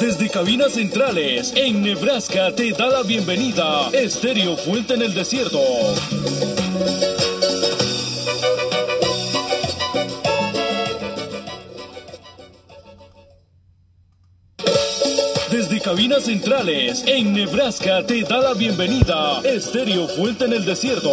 Desde cabinas centrales en Nebraska te da la bienvenida Estéreo Fuente en el Desierto. Desde cabinas centrales en Nebraska te da la bienvenida Estéreo Fuente en el Desierto.